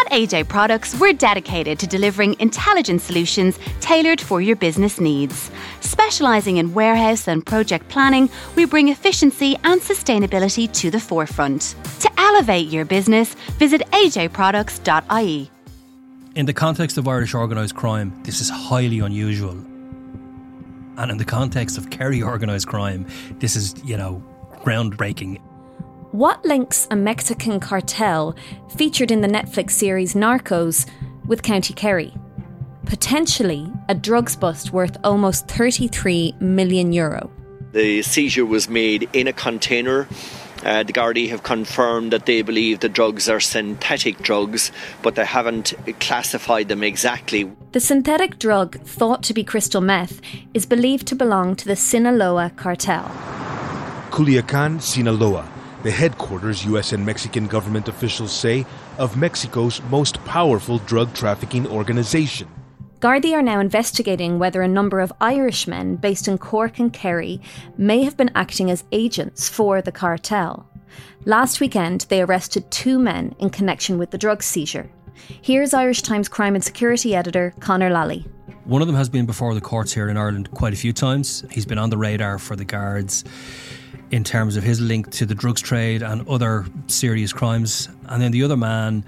At AJ Products, we're dedicated to delivering intelligent solutions tailored for your business needs. Specialising in warehouse and project planning, we bring efficiency and sustainability to the forefront. To elevate your business, visit ajproducts.ie. In the context of Irish organised crime, this is highly unusual. And in the context of Kerry organised crime, this is, you know, groundbreaking. What links a Mexican cartel featured in the Netflix series Narcos with County Kerry? Potentially a drugs bust worth almost 33 million euro. The seizure was made in a container. Uh, the Gardaí have confirmed that they believe the drugs are synthetic drugs, but they haven't classified them exactly. The synthetic drug, thought to be crystal meth, is believed to belong to the Sinaloa cartel. Culiacan, Sinaloa, the headquarters U.S. and Mexican government officials say of Mexico's most powerful drug trafficking organization. Gardaí are now investigating whether a number of Irishmen based in Cork and Kerry may have been acting as agents for the cartel. Last weekend, they arrested two men in connection with the drug seizure. Here's Irish Times crime and security editor Conor Lally. One of them has been before the courts here in Ireland quite a few times. He's been on the radar for the guards in terms of his link to the drugs trade and other serious crimes. And then the other man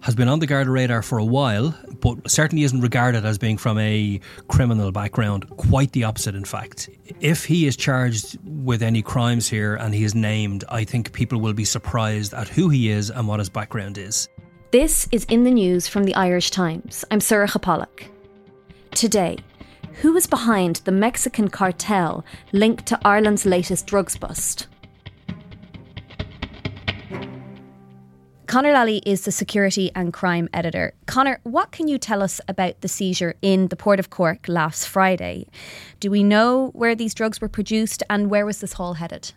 has been on the Garda radar for a while, but certainly isn't regarded as being from a criminal background. Quite the opposite, in fact. If he is charged with any crimes here and he is named, I think people will be surprised at who he is and what his background is. This is in the news from the Irish Times. I'm Sorcha Pollak. Today, who is behind the Mexican cartel linked to Ireland's latest drugs bust? Conor Lally is the security and crime editor. Conor, what can you tell us about the seizure in the port of Cork last Friday? Do we know where these drugs were produced and where was this haul headed?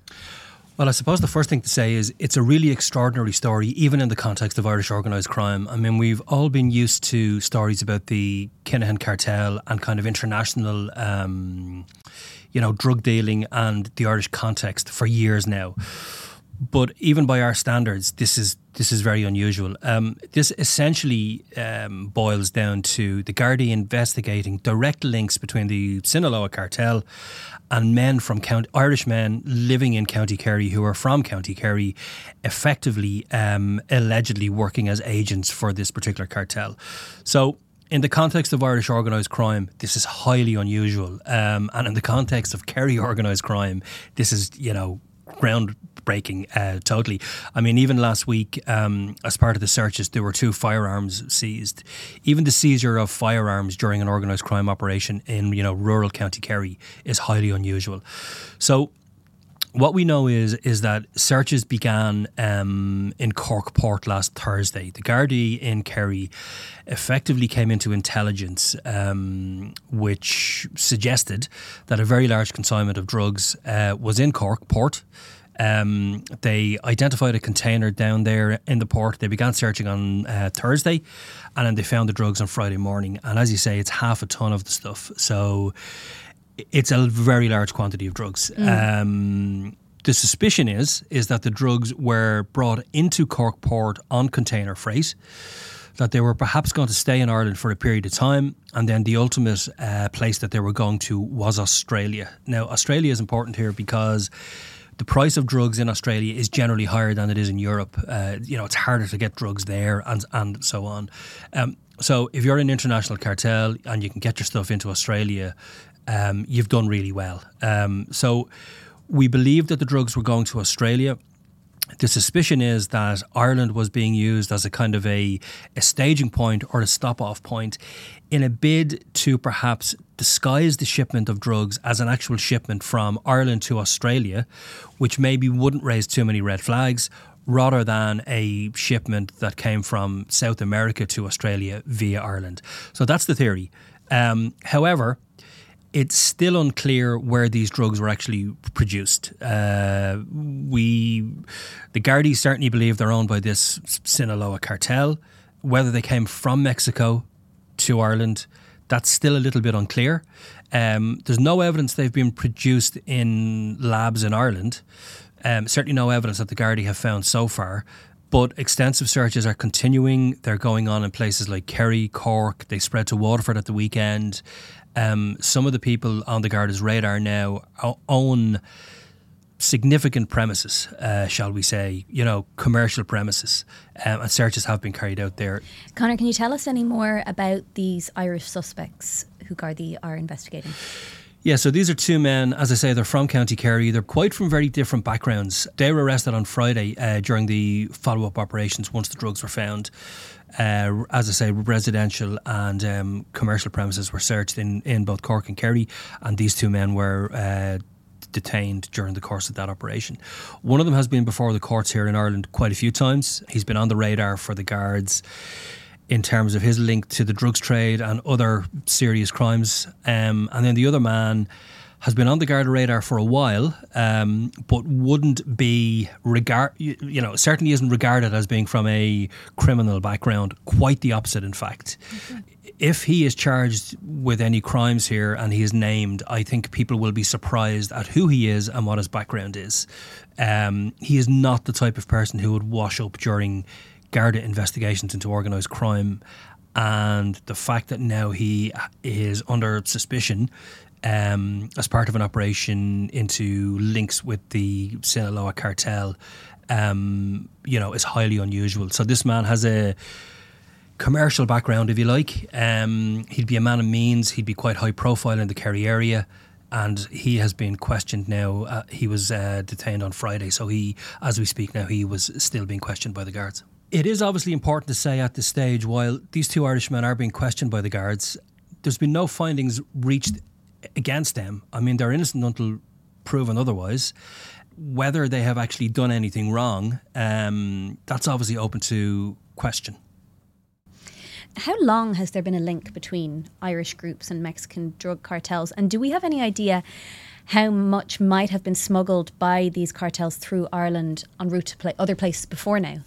Well, I suppose the first thing to say is it's a really extraordinary story, even in the context of Irish organised crime. I mean, we've all been used to stories about the Kinahan cartel and kind of international, um, you know, drug dealing and the Irish context for years now. But even by our standards, this is this is very unusual. Um, this essentially um, boils down to the Gardaí investigating direct links between the Sinaloa cartel and men from County, Irish men living in County Kerry who are from County Kerry, effectively um, allegedly working as agents for this particular cartel. So in the context of Irish organised crime, this is highly unusual. Um, and in the context of Kerry organised crime, this is, you know, groundbreaking uh, totally. I mean, even last week, um, as part of the searches, there were two firearms seized. Even the seizure of firearms during an organised crime operation in you know rural County Kerry is highly unusual. So what we know is is that searches began um, in Cork Port last Thursday. The Gardaí in Kerry effectively came into intelligence, um, which suggested that a very large consignment of drugs uh, was in Cork Port. Um, they identified a container down there in the port. They began searching on uh, Thursday, and then they found the drugs on Friday morning. And as you say, it's half a ton of the stuff. So it's a very large quantity of drugs. Mm. Um, the suspicion is is that the drugs were brought into Cork port on container freight. That they were perhaps going to stay in Ireland for a period of time, and then the ultimate uh, place that they were going to was Australia. Now, Australia is important here because the price of drugs in Australia is generally higher than it is in Europe. Uh, you know, it's harder to get drugs there, and and so on. Um, so, if you're an international cartel and you can get your stuff into Australia, um, you've done really well. Um, so we believe that the drugs were going to Australia. The suspicion is that Ireland was being used as a kind of a, a staging point or a stop off point in a bid to perhaps disguise the shipment of drugs as an actual shipment from Ireland to Australia, which maybe wouldn't raise too many red flags, rather than a shipment that came from South America to Australia via Ireland. So that's the theory. Um, however, it's still unclear where these drugs were actually produced. Uh, we, the Gardaí certainly believe they're owned by this Sinaloa cartel. Whether they came from Mexico to Ireland, that's still a little bit unclear. Um, there's no evidence they've been produced in labs in Ireland. Um, certainly no evidence that the Gardaí have found so far. But extensive searches are continuing. They're going on in places like Kerry, Cork. They spread to Waterford at the weekend. Um, some of the people on the Garda's radar now own significant premises, uh, shall we say, you know, commercial premises, um, and searches have been carried out there. Conor, can you tell us any more about these Irish suspects who Gardaí are investigating? Yeah, so these are two men. As I say, they're from County Kerry. They're quite from very different backgrounds. They were arrested on Friday uh, during the follow up operations once the drugs were found. Uh, as I say, residential and um, commercial premises were searched in, in both Cork and Kerry, and these two men were uh, detained during the course of that operation. One of them has been before the courts here in Ireland quite a few times. He's been on the radar for the guards in terms of his link to the drugs trade and other serious crimes. Um, and then the other man has been on the guard radar for a while, um, but wouldn't be regard. You know, certainly isn't regarded as being from a criminal background. Quite the opposite, in fact. Okay. If he is charged with any crimes here and he is named, I think people will be surprised at who he is and what his background is. Um, he is not the type of person who would wash up during Garda investigations into organised crime. And the fact that now he is under suspicion um, as part of an operation into links with the Sinaloa cartel, um, you know, is highly unusual. So this man has a commercial background, if you like. Um, he'd be a man of means. He'd be quite high profile in the Kerry area. And he has been questioned now. Uh, he was uh, detained on Friday. So he, as we speak now, he was still being questioned by the guards. It is obviously important to say at this stage, while these two Irishmen are being questioned by the guards, there's been no findings reached against them. I mean, they're innocent until proven otherwise. Whether they have actually done anything wrong, um, that's obviously open to question. How long has there been a link between Irish groups and Mexican drug cartels? And do we have any idea how much might have been smuggled by these cartels through Ireland en route to play other places before now?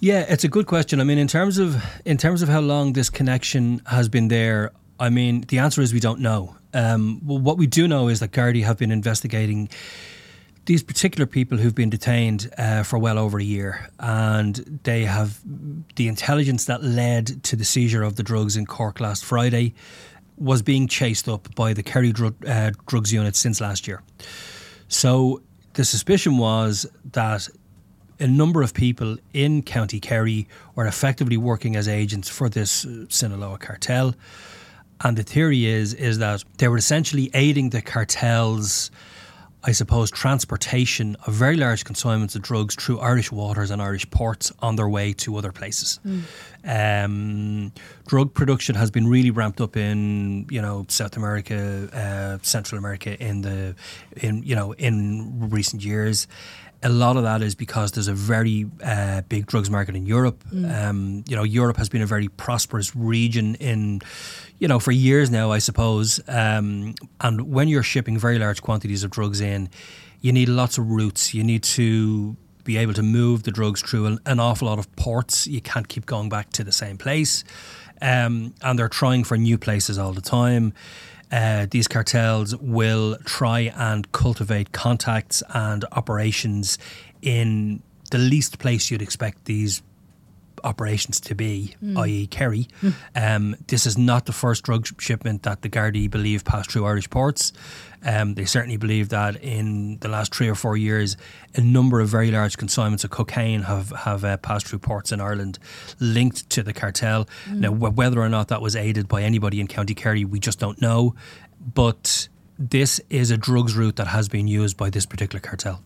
Yeah, it's a good question. I mean, in terms of in terms of how long this connection has been there, I mean, the answer is we don't know. Um, well, what we do know is that Gardaí have been investigating these particular people who've been detained uh, for well over a year, and they have the intelligence that led to the seizure of the drugs in Cork last Friday was being chased up by the Kerry dr- uh, drugs unit since last year. So the suspicion was that a number of people in County Kerry were effectively working as agents for this uh, Sinaloa cartel. And the theory is is that they were essentially aiding the cartels, I suppose, transportation of very large consignments of drugs through Irish waters and Irish ports on their way to other places. Mm. Um, drug production has been really ramped up in you know South America, uh, Central America in the in you know in recent years a lot of that is because there's a very uh, big drugs market in Europe. Mm. Um, you know, Europe has been a very prosperous region in, you know, for years now, I suppose. Um, and when you're shipping very large quantities of drugs in, you need lots of routes. You need to be able to move the drugs through an, an awful lot of ports. You can't keep going back to the same place. Um, and they're trying for new places all the time uh, these cartels will try and cultivate contacts and operations in the least place you'd expect these operations to be, mm. i.e., Kerry. Mm. Um, this is not the first drug shipment that the Gardaí believe passed through Irish ports. Um, they certainly believe that in the last three or four years, a number of very large consignments of cocaine have have uh, passed through ports in Ireland, linked to the cartel. Mm. Now, whether or not that was aided by anybody in County Kerry, we just don't know. But this is a drugs route that has been used by this particular cartel.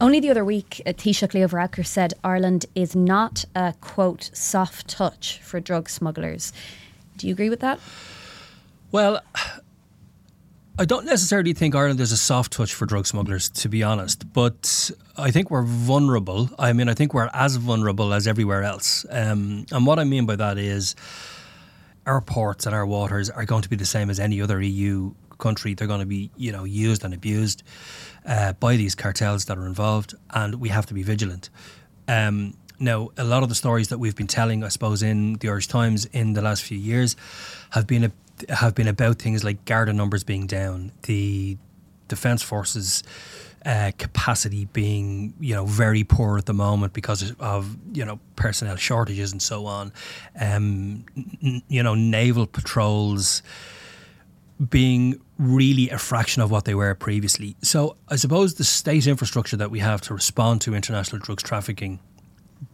Only the other week, uh, Taoiseach Leo Varadkar said Ireland is not a quote soft touch for drug smugglers. Do you agree with that? Well, I don't necessarily think Ireland is a soft touch for drug smugglers, to be honest. But I think we're vulnerable. I mean, I think we're as vulnerable as everywhere else. Um, and what I mean by that is our ports and our waters are going to be the same as any other EU country. They're going to be, you know, used and abused uh, by these cartels that are involved, and we have to be vigilant. Um, now, a lot of the stories that we've been telling, I suppose, in the Irish Times in the last few years, have been a, have been about things like Garda numbers being down, the defense forces uh, capacity being you know very poor at the moment because of you know personnel shortages and so on. Um, n- you know naval patrols being really a fraction of what they were previously. So I suppose the state infrastructure that we have to respond to international drugs trafficking.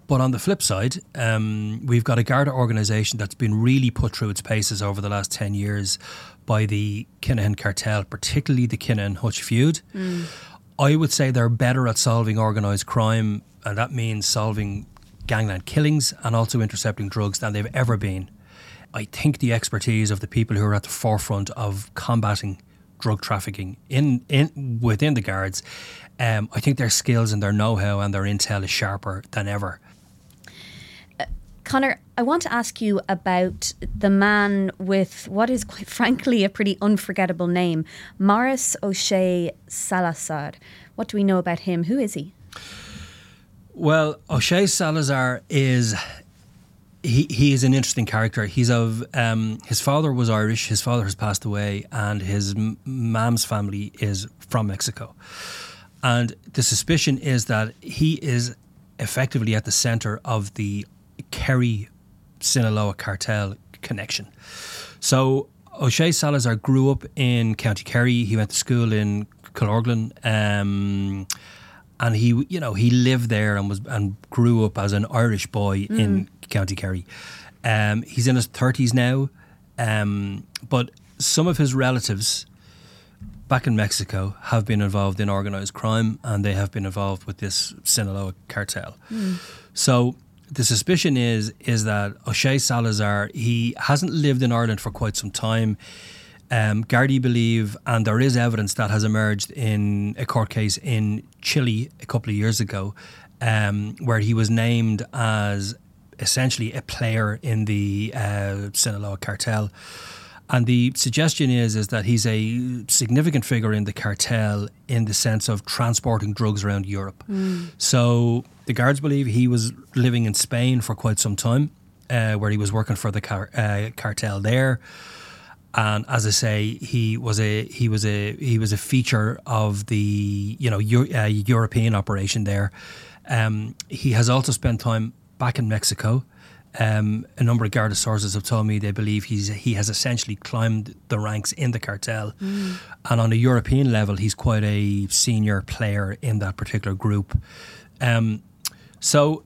But on the flip side, um, we've got a Garda organisation that's been really put through its paces over the last 10 years by the Kinahan cartel, particularly the Kinahan Hutch feud. Mm. I would say they're better at solving organised crime, and that means solving gangland killings and also intercepting drugs than they've ever been. I think the expertise of the people who are at the forefront of combating drug trafficking in, in within the guards, um, I think their skills and their know-how and their intel is sharper than ever. Conor, I want to ask you about the man with what is quite frankly a pretty unforgettable name, Maurice O'Shea Salazar. What do we know about him? Who is he? Well, O'Shea Salazar is he, he is an interesting character. He's of um, his father was Irish. His father has passed away, and his mom's family is from Mexico. And the suspicion is that he is effectively at the center of the Kerry Sinaloa cartel connection. So O'Shea Salazar grew up in County Kerry. He went to school in Killorglin. Um, and he, you know, he lived there and was and grew up as an Irish boy mm. in County Kerry. Um, he's in his thirties now, um, but some of his relatives back in Mexico have been involved in organized crime and they have been involved with this Sinaloa cartel. Mm. So the suspicion is is that O'Shea Salazar he hasn't lived in Ireland for quite some time. Um, Gardaí believe, and there is evidence that has emerged in a court case in Chile a couple of years ago, um, where he was named as essentially a player in the uh, Sinaloa cartel. And the suggestion is is that he's a significant figure in the cartel in the sense of transporting drugs around Europe. Mm. So the guards believe he was living in Spain for quite some time, uh, where he was working for the car, uh, cartel there. And as I say, he was a he was a he was a feature of the you know Euro, uh, European operation there. Um, he has also spent time back in Mexico. Um, a number of Garda sources have told me they believe he's he has essentially climbed the ranks in the cartel, mm. and on a European level, he's quite a senior player in that particular group. Um, so,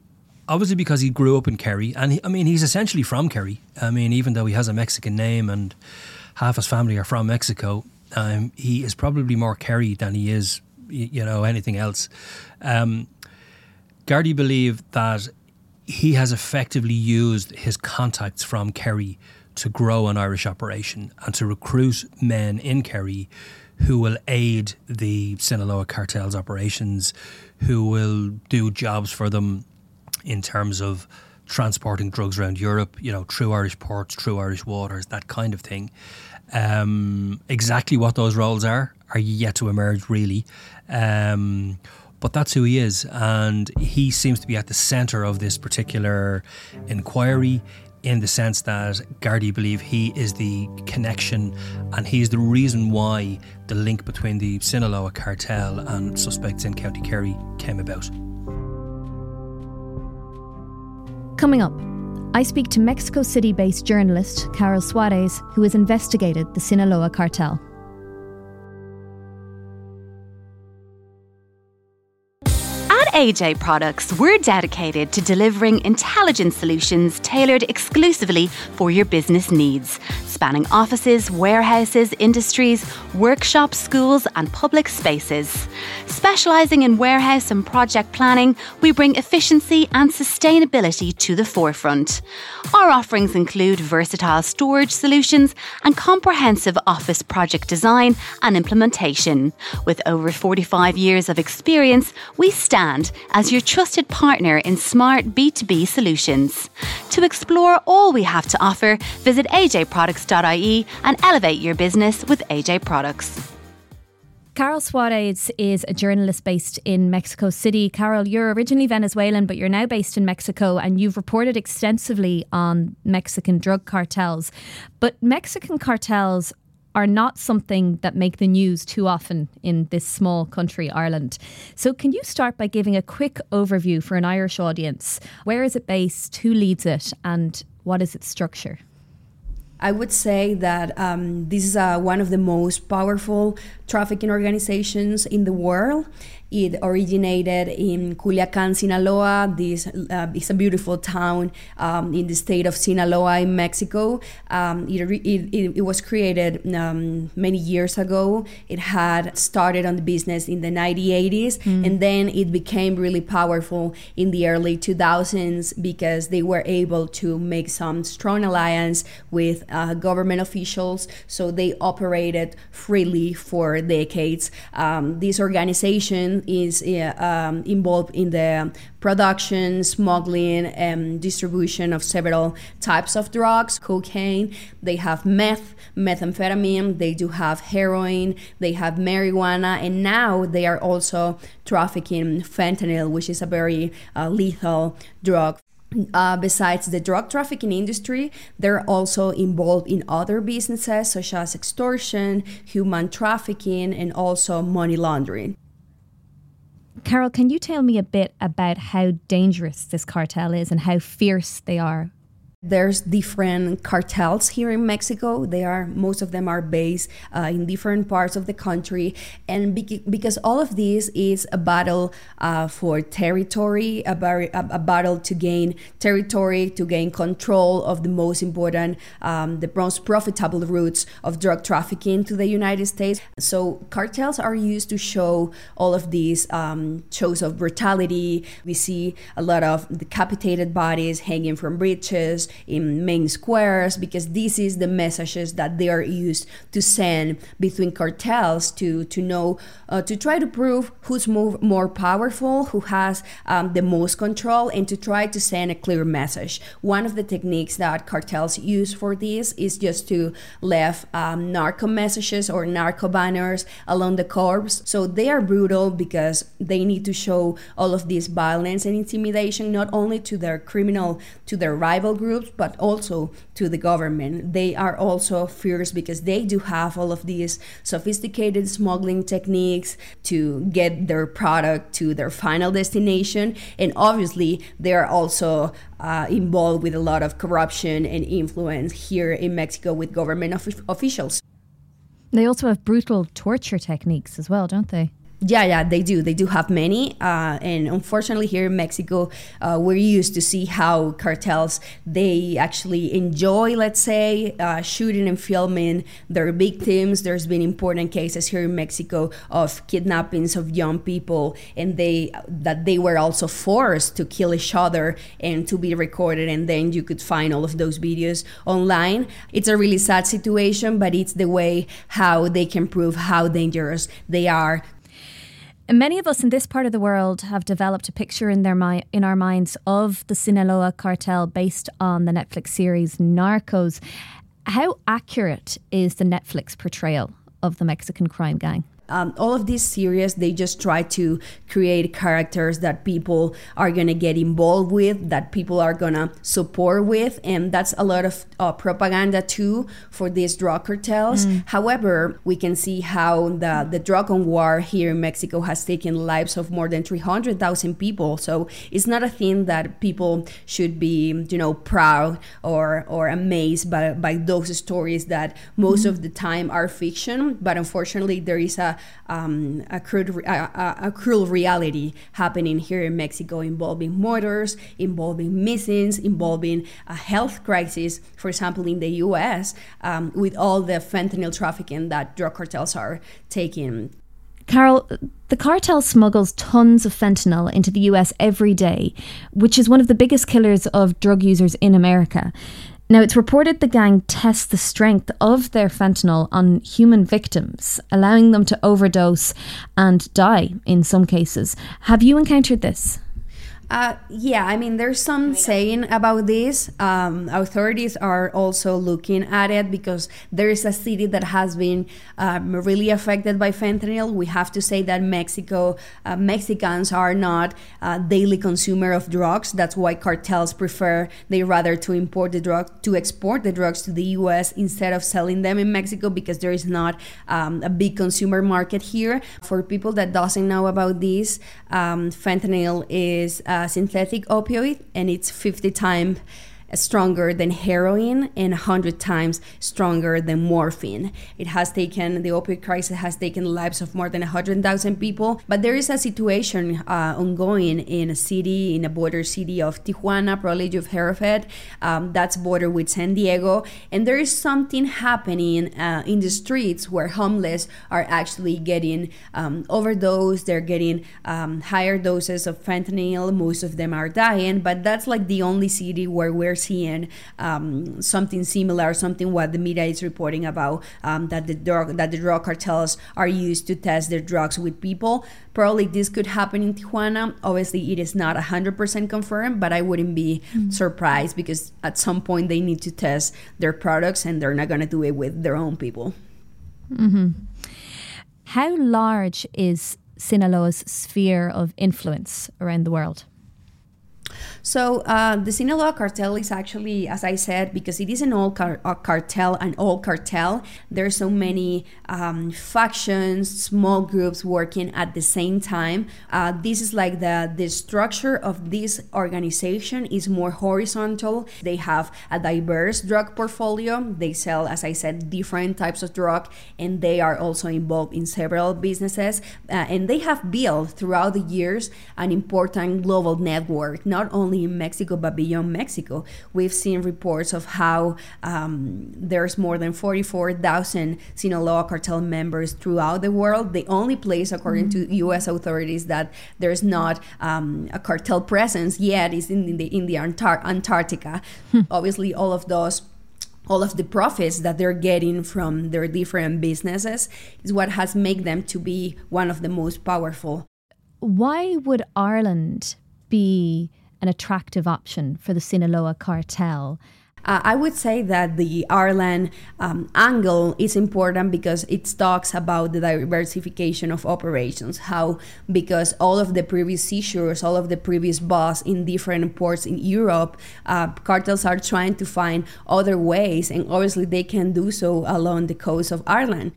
obviously, because he grew up in Kerry, and he, I mean, he's essentially from Kerry. I mean, even though he has a Mexican name and half his family are from Mexico, um, he is probably more Kerry than he is, you know, anything else. Um, Gardaí believe that he has effectively used his contacts from Kerry to grow an Irish operation and to recruit men in Kerry who will aid the Sinaloa cartel's operations, who will do jobs for them in terms of transporting drugs around Europe, you know, through Irish ports, through Irish waters, that kind of thing. Um, exactly what those roles are are yet to emerge, really. Um, but that's who he is. And he seems to be at the centre of this particular inquiry in the sense that Gardaí believe he is the connection and he's the reason why the link between the Sinaloa cartel and suspects in County Kerry came about. Coming up, I speak to Mexico City based journalist Karol Suarez, who has investigated the Sinaloa cartel. AJ Products, we're dedicated to delivering intelligent solutions tailored exclusively for your business needs, spanning offices, warehouses, industries, workshops, schools, and public spaces. Specialising in warehouse and project planning, we bring efficiency and sustainability to the forefront. Our offerings include versatile storage solutions and comprehensive office project design and implementation. With over 45 years of experience, we stand as your trusted partner in smart B2B solutions. To explore all we have to offer, visit ajproducts.ie and elevate your business with AJ Products. Karol Suarez is a journalist based in Mexico City. Karol, you're originally Venezuelan, but you're now based in Mexico and you've reported extensively on Mexican drug cartels. But Mexican cartels are not something that make the news too often in this small country, Ireland. So, can you start by giving a quick overview for an Irish audience? Where is it based? Who leads it? And what is its structure? I would say that um, this is uh, one of the most powerful trafficking organizations in the world. It originated in Culiacan, Sinaloa. This uh, is a beautiful town um, in the state of Sinaloa in Mexico. Um, it, it, it, was created um, many years ago. It had started on the business in the 1980s, mm. and then it became really powerful in the early 2000s because they were able to make some strong alliance with uh, government officials. So they operated freely for decades. Um, this organization is um, involved in the production, smuggling, and distribution of several types of drugs, cocaine. They have meth, methamphetamine. They do have heroin. They have marijuana, and now they are also trafficking fentanyl, which is a very uh, lethal drug. Uh, besides the drug trafficking industry, they're also involved in other businesses such as extortion, human trafficking, and also money laundering. Karol, can you tell me a bit about how dangerous this cartel is and how fierce they are? There's different cartels here in Mexico. They are most of them are based uh, in different parts of the country, and because all of this is a battle uh, for territory, a, bar- a, battle to gain territory, to gain control of the most important, um, the most profitable routes of drug trafficking to the United States. So cartels are used to show all of these um, shows of brutality. We see a lot of decapitated bodies hanging from bridges in main squares because this is the messages that they are used to send between cartels to to know uh, to try to prove who's more, more powerful who has um, the most control and to try to send a clear message. One of the techniques that cartels use for this is just to leave um, narco messages or narco banners along the curbs so they are brutal because they need to show all of this violence and intimidation not only to their criminal to their rival groups groups, but also to the government. They are also fierce because they do have all of these sophisticated smuggling techniques to get their product to their final destination. And obviously, they are also uh, involved with a lot of corruption and influence here in Mexico with government of- officials. They also have brutal torture techniques as well, don't they? Yeah, yeah, they do. They do have many, uh, and unfortunately, here in Mexico, uh, we're used to see how cartels they actually enjoy, let's say, uh, shooting and filming their victims. There's been important cases here in Mexico of kidnappings of young people, and they that they were also forced to kill each other and to be recorded, and then you could find all of those videos online. It's a really sad situation, but it's the way how they can prove how dangerous they are Many of us in this part of the world have developed a picture in their mi- in our minds of the Sinaloa cartel based on the Netflix series Narcos. How accurate is the Netflix portrayal of the Mexican crime gang? Um, all of these series they just try to create characters that people are gonna get involved with that people are gonna support with and that's a lot of uh, propaganda too for these drug cartels mm. however we can see how the, the drug on war here in mexico has taken lives of more than 300000 people so it's not a thing that people should be you know proud or or amazed by, by those stories that most mm. of the time are fiction but unfortunately there is a um, a, crude, a, a, cruel reality happening here in Mexico involving murders, involving missings, involving a health crisis, for example, in the US, um, with all the fentanyl trafficking that drug cartels are taking. Karol, the cartel smuggles tons of fentanyl into the US every day, which is one of the biggest killers of drug users in America. Now, it's reported the gang tests the strength of their fentanyl on human victims, allowing them to overdose and die in some cases. Have you encountered this? Uh, yeah, I mean, there's some saying about this. Um, authorities are also looking at it because there is a city that has been um, really affected by fentanyl. We have to say that Mexico, uh, Mexicans are not a daily consumer of drugs. That's why cartels prefer they rather to import the drug to export the drugs to the U.S. instead of selling them in Mexico because there is not um, a big consumer market here. For people that doesn't know about this, um, fentanyl is uh, synthetic opioid and it's 50 times stronger than heroin and 100 times stronger than morphine. It has taken, the opioid crisis has taken lives of more than 100,000 people. But there is a situation uh, ongoing in a city, in a border city of Tijuana, probably you've heard of it. Um, that's border with San Diego. And there is something happening uh, in the streets where homeless are actually getting um, overdosed, they're getting um, higher doses of fentanyl. Most of them are dying, but that's like the only city where we're seeing um, something similar, something what the media is reporting about um, that the drug that the drug cartels are used to test their drugs with people. Probably this could happen in Tijuana. Obviously, it is not hundred percent confirmed, but I wouldn't be mm-hmm. surprised because at some point they need to test their products, and they're not going to do it with their own people. Mm-hmm. How large is Sinaloa's sphere of influence around the world? So uh, the Sinaloa cartel is actually, as I said, because it is an old car- cartel, an old cartel. There are so many um, factions, small groups working at the same time. Uh, this is like the the structure of this organization is more horizontal. They have a diverse drug portfolio. They sell, as I said, different types of drug, and they are also involved in several businesses. Uh, and they have built throughout the years an important global network, not only only in Mexico but beyond Mexico. We've seen reports of how um, there's more than 44,000 Sinaloa cartel members throughout the world. The only place, according mm-hmm. to U.S. authorities, that there's not um, a cartel presence yet is in the in the Antar- Antarctica. Hmm. Obviously, all of those all of the profits that they're getting from their different businesses is what has made them to be one of the most powerful. Why would Ireland be an attractive option for the Sinaloa cartel. Uh, I would say that the Ireland um, angle is important because it talks about the diversification of operations. How, because all of the previous seizures, all of the previous boss in different ports in Europe, uh, cartels are trying to find other ways, and obviously they can do so along the coast of Ireland.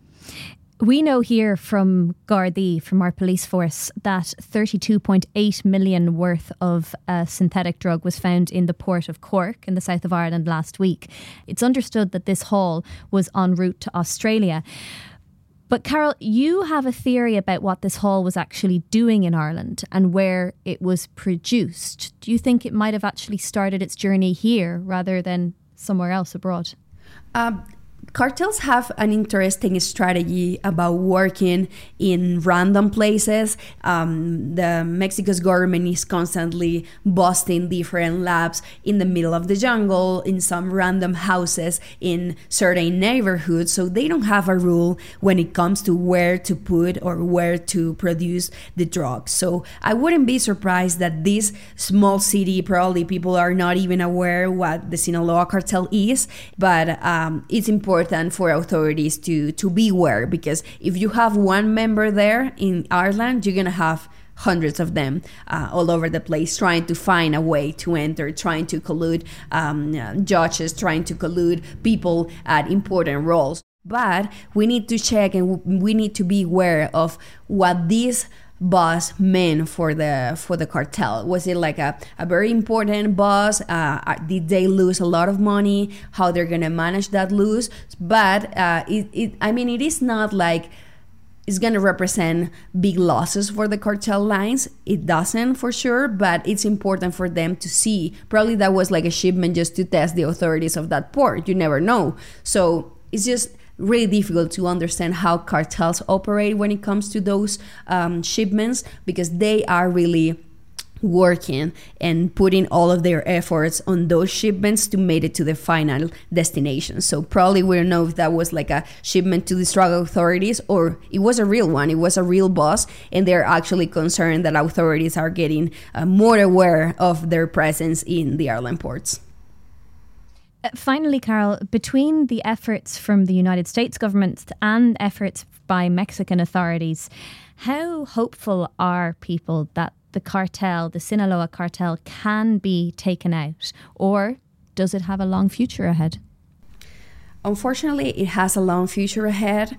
We know here from Gardaí, from our police force, that 32.8 million worth of a synthetic drug was found in the port of Cork in the south of Ireland last week. It's understood that this haul was en route to Australia. But Karol, you have a theory about what this haul was actually doing in Ireland and where it was produced. Do you think it might have actually started its journey here rather than somewhere else abroad? Um, cartels have an interesting strategy about working in random places. Um, the Mexico's government is constantly busting different labs in the middle of the jungle, in some random houses in certain neighborhoods. So they don't have a rule when it comes to where to put or where to produce the drugs. So I wouldn't be surprised that this small city, probably people are not even aware what the Sinaloa cartel is, but um, it's important important for authorities to to beware because if you have one member there in Ireland, you're gonna have hundreds of them uh, all over the place trying to find a way to enter, trying to collude um, judges, trying to collude people at important roles. But we need to check and we need to be aware of what these boss meant for the for the cartel? Was it like a, a very important boss? Uh, uh, did they lose a lot of money? How they're gonna manage that lose? But uh, it, it, I mean, it is not like it's to represent big losses for the cartel lines. It doesn't for sure, but it's important for them to see. Probably that was like a shipment just to test the authorities of that port. You never know. So it's just really difficult to understand how cartels operate when it comes to those um, shipments because they are really working and putting all of their efforts on those shipments to make it to the final destination. So probably we don't know if that was like a shipment to the drug authorities or it was a real one. It was a real boss and they're actually concerned that authorities are getting uh, more aware of their presence in the airline ports. Finally, Karol, between the efforts from the United States government and efforts by Mexican authorities, how hopeful are people that the cartel, the Sinaloa cartel, can be taken out? Or does it have a long future ahead? Unfortunately, it has a long future ahead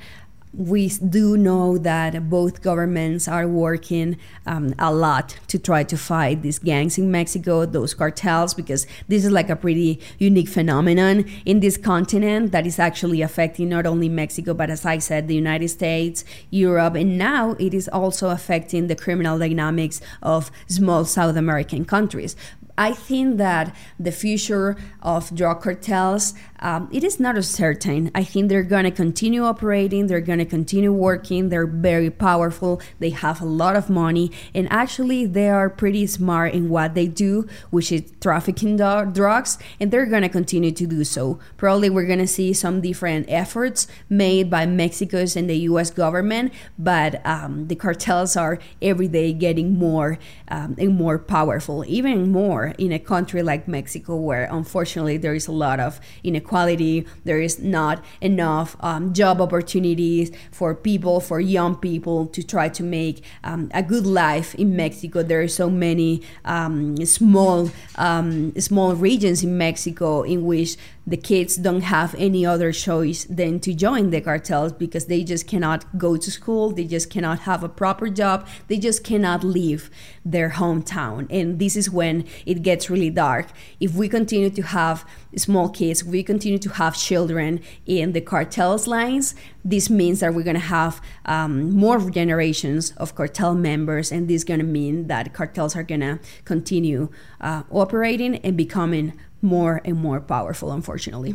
we do know that both governments are working um, a lot to try to fight these gangs in Mexico, those cartels, because this is like a pretty unique phenomenon in this continent that is actually affecting not only Mexico, but as I said, the United States, Europe, and now it is also affecting the criminal dynamics of small South American countries. I think that the future of drug cartels um, it is not certain. I think they're going to continue operating. They're going to continue working. They're very powerful. They have a lot of money, and actually, they are pretty smart in what they do, which is trafficking do- drugs, and they're going to continue to do so. Probably, we're going to see some different efforts made by Mexico's and the U.S. government, but um, the cartels are every day getting more um, and more powerful, even more in a country like Mexico, where unfortunately there is a lot of inequality inequality. There is not enough um, job opportunities for people, for young people to try to make um, a good life in Mexico. There are so many um, small um, small regions in Mexico in which the kids don't have any other choice than to join the cartels because they just cannot go to school, they just cannot have a proper job, they just cannot leave their hometown. And this is when it gets really dark. If we continue to have small kids, we continue to have children in the cartels lines, this means that we're going to have um, more generations of cartel members, and this is going to mean that cartels are going to continue uh, operating and becoming more and more powerful, unfortunately.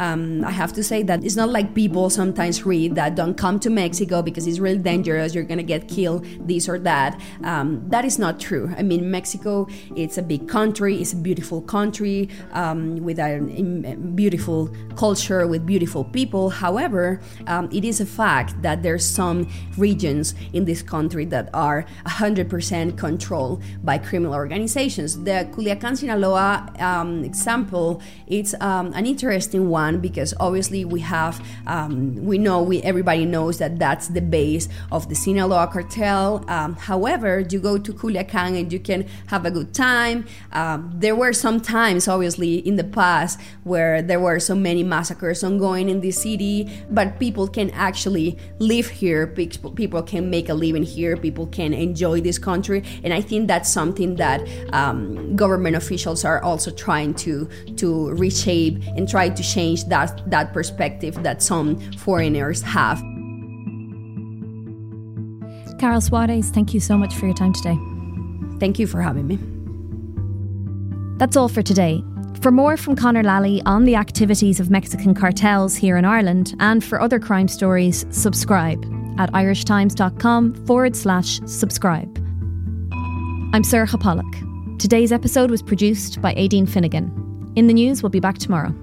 Um, I have to say that it's not like people sometimes read that don't come to Mexico because it's really dangerous, you're gonna get killed, this or that. Um, that is not true. I mean, Mexico, it's a big country, it's a beautiful country um, with a, beautiful culture, with beautiful people. However, um, it is a fact that there's some regions in this country that are 100% controlled by criminal organizations. The Culiacan, Sinaloa um, example, it's um, an interesting one because obviously we have um, we know we everybody knows that that's the base of the Sinaloa cartel. Um, however, you go to Culiacan and you can have a good time. Um, there were some times, obviously, in the past where there were so many massacres ongoing in the city, but people can actually live here. People can make a living here. People can enjoy this country, and I think that's something that um, government officials are also trying to to reshape and try to change change that, that perspective that some foreigners have. Karol Suarez, thank you so much for your time today. Thank you for having me. That's all for today. For more from Conor Lally on the activities of Mexican cartels here in Ireland and for other crime stories, subscribe at irishtimes.com forward slash subscribe. I'm Sorcha Pollak. Today's episode was produced by Aideen Finnegan. In the news, we'll be back tomorrow.